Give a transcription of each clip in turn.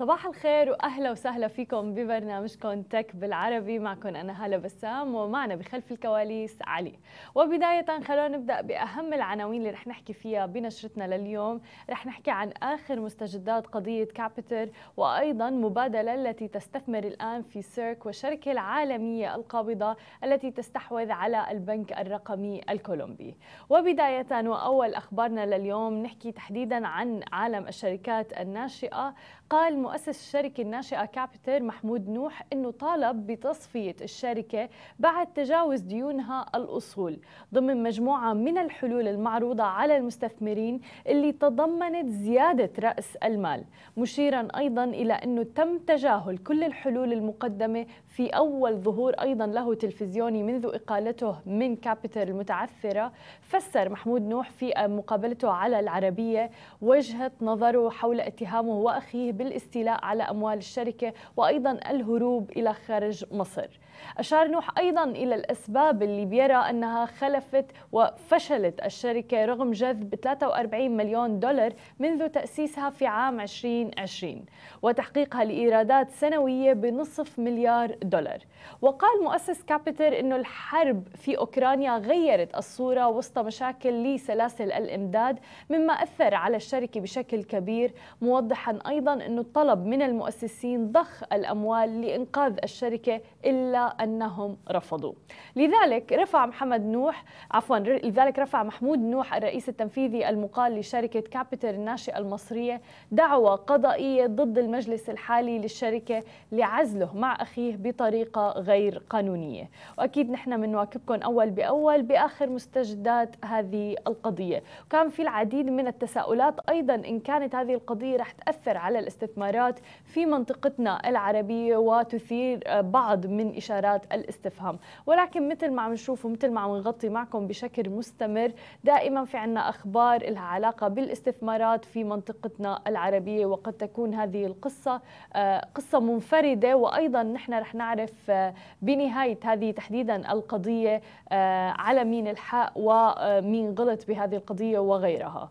صباح الخير وأهلا وسهلا فيكم ببرنامجكم Tech بالعربي. معكم أنا هاله بسام ومعنا بخلف الكواليس علي. وبداية خلونا نبدأ بأهم العناوين اللي رح نحكي فيها بنشرتنا لليوم. رح نحكي عن آخر مستجدات قضية كابيتر وأيضا مبادلة التي تستثمر الآن في سيرك والشركة العالمية القابضة التي تستحوذ على البنك الرقمي الكولومبي. وبداية وأول أخبارنا لليوم نحكي تحديدا عن عالم الشركات الناشئة. قال مؤسس الشركة الناشئة كابيتر محمود نوح أنه طالب بتصفية الشركة بعد تجاوز ديونها الأصول ضمن مجموعة من الحلول المعروضة على المستثمرين اللي تضمنت زيادة رأس المال مشيرا أيضا إلى أنه تم تجاهل كل الحلول المقدمة في أول ظهور أيضا له تلفزيوني منذ إقالته من كابيتر المتعثرة فسر محمود نوح في مقابلته على العربية وجهة نظره حول اتهامه وأخيه بالاستيلاء على أموال الشركة وأيضا الهروب إلى خارج مصر. أشار نوح أيضا إلى الأسباب اللي بيرى أنها خلفت وفشلت الشركة رغم جذب 43 مليون دولار منذ تأسيسها في عام 2020 وتحقيقها لإيرادات سنوية بنصف مليار دولار. وقال مؤسس كابيتر أنه الحرب في أوكرانيا غيرت الصورة وسط مشاكل لسلاسل الإمداد مما أثر على الشركة بشكل كبير موضحا أيضا أنه الطلب من المؤسسين ضخ الأموال لإنقاذ الشركة إلا أنهم رفضوا. لذلك رفع محمد نوح عفوا لذلك رفع محمود نوح الرئيس التنفيذي المقال لشركة كابيتر الناشئة المصرية دعوى قضائية ضد المجلس الحالي للشركة لعزله مع أخيه بطريقة غير قانونية. وأكيد نحن بنواكبكم أول بأول بآخر مستجدات هذه القضية. وكان في العديد من التساؤلات أيضا إن كانت هذه القضية رح تأثر على الاستثمارات في منطقتنا العربية وتثير بعض من إشارات إشارات الاستفهام. ولكن مثل ما عم نشوف ومثل ما عم نغطي معكم بشكل مستمر دائما في عنا أخبار لها علاقة بالاستثمارات في منطقتنا العربية وقد تكون هذه القصة آه، قصة منفردة. وأيضا نحن رح نعرف آه، بنهاية هذه تحديدا القضية آه، على مين الحق ومين غلط بهذه القضية وغيرها.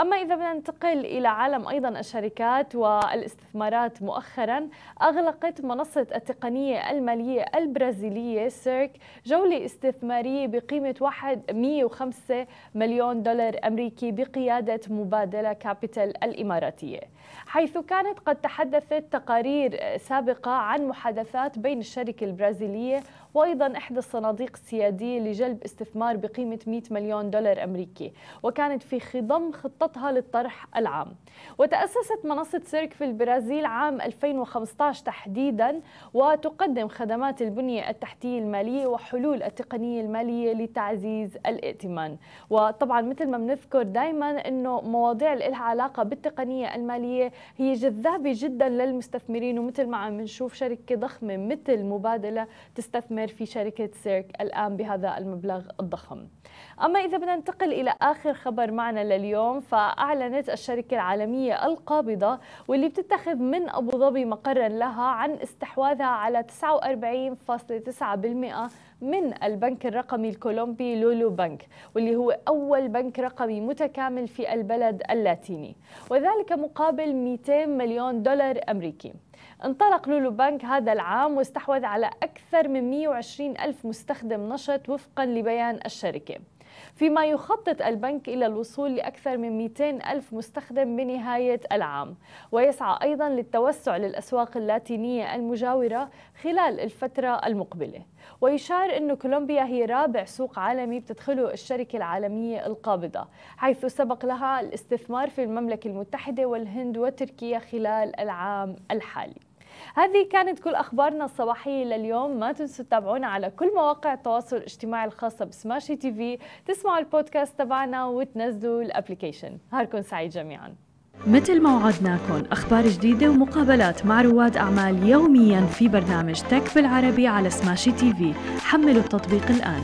أما إذا بدنا ننتقل إلى عالم أيضا الشركات والاستثمارات مؤخرا أغلقت منصة التقنية المالية البرازيلية سيرك جولة استثمارية بقيمة 105 مليون دولار أمريكي بقيادة مبادلة كابيتال الإماراتية. حيث كانت قد تحدثت تقارير سابقة عن محادثات بين الشركة البرازيلية وأيضا إحدى الصناديق السيادية لجلب استثمار بقيمة 100 مليون دولار أمريكي وكانت في خضم خطتها للطرح العام. وتأسست منصة سيرك في البرازيل عام 2015 تحديدا وتقدم خدمات البنية التحتية المالية وحلول التقنية المالية لتعزيز الائتمان. وطبعا مثل ما بنذكر دائما أنه مواضيع اللي لها علاقة بالتقنية المالية هي جذابة جدا للمستثمرين ومثل ما عم نشوف شركة ضخمة مثل مبادلة تستثمر يستثمر في شركة سيرك الآن بهذا المبلغ الضخم. أما إذا بدنا ننتقل إلى آخر خبر معنا لليوم فأعلنت الشركة العالمية القابضة واللي بتتخذ من أبو ظبي مقرا لها عن استحواذها على 49.9% من البنك الرقمي الكولومبي لولو بنك واللي هو أول بنك رقمي متكامل في البلد اللاتيني وذلك مقابل 200 مليون دولار أمريكي. انطلق لولو بنك هذا العام واستحوذ على أكثر من 120 ألف مستخدم نشط وفقا لبيان الشركة. فيما يخطط البنك إلى الوصول لأكثر من 200 ألف مستخدم بنهاية العام. ويسعى أيضا للتوسع للأسواق اللاتينية المجاورة خلال الفترة المقبلة. ويشار أن كولومبيا هي رابع سوق عالمي بتدخله الشركة العالمية القابضة حيث سبق لها الاستثمار في المملكة المتحدة والهند وتركيا خلال العام الحالي. هذه كانت كل أخبارنا الصباحية لليوم. ما تنسوا تتابعونا على كل مواقع التواصل الاجتماعي الخاصة ب Smashi TV. تسمعوا البودكاست تبعنا وتنزلوا ال application. نهاركم سعيد جميعاً. مثل ما وعدناكم أخبار جديدة ومقابلات مع رواد أعمال يوميا في برنامج تك بالعربي على سماشي تي في. حملوا التطبيق الآن.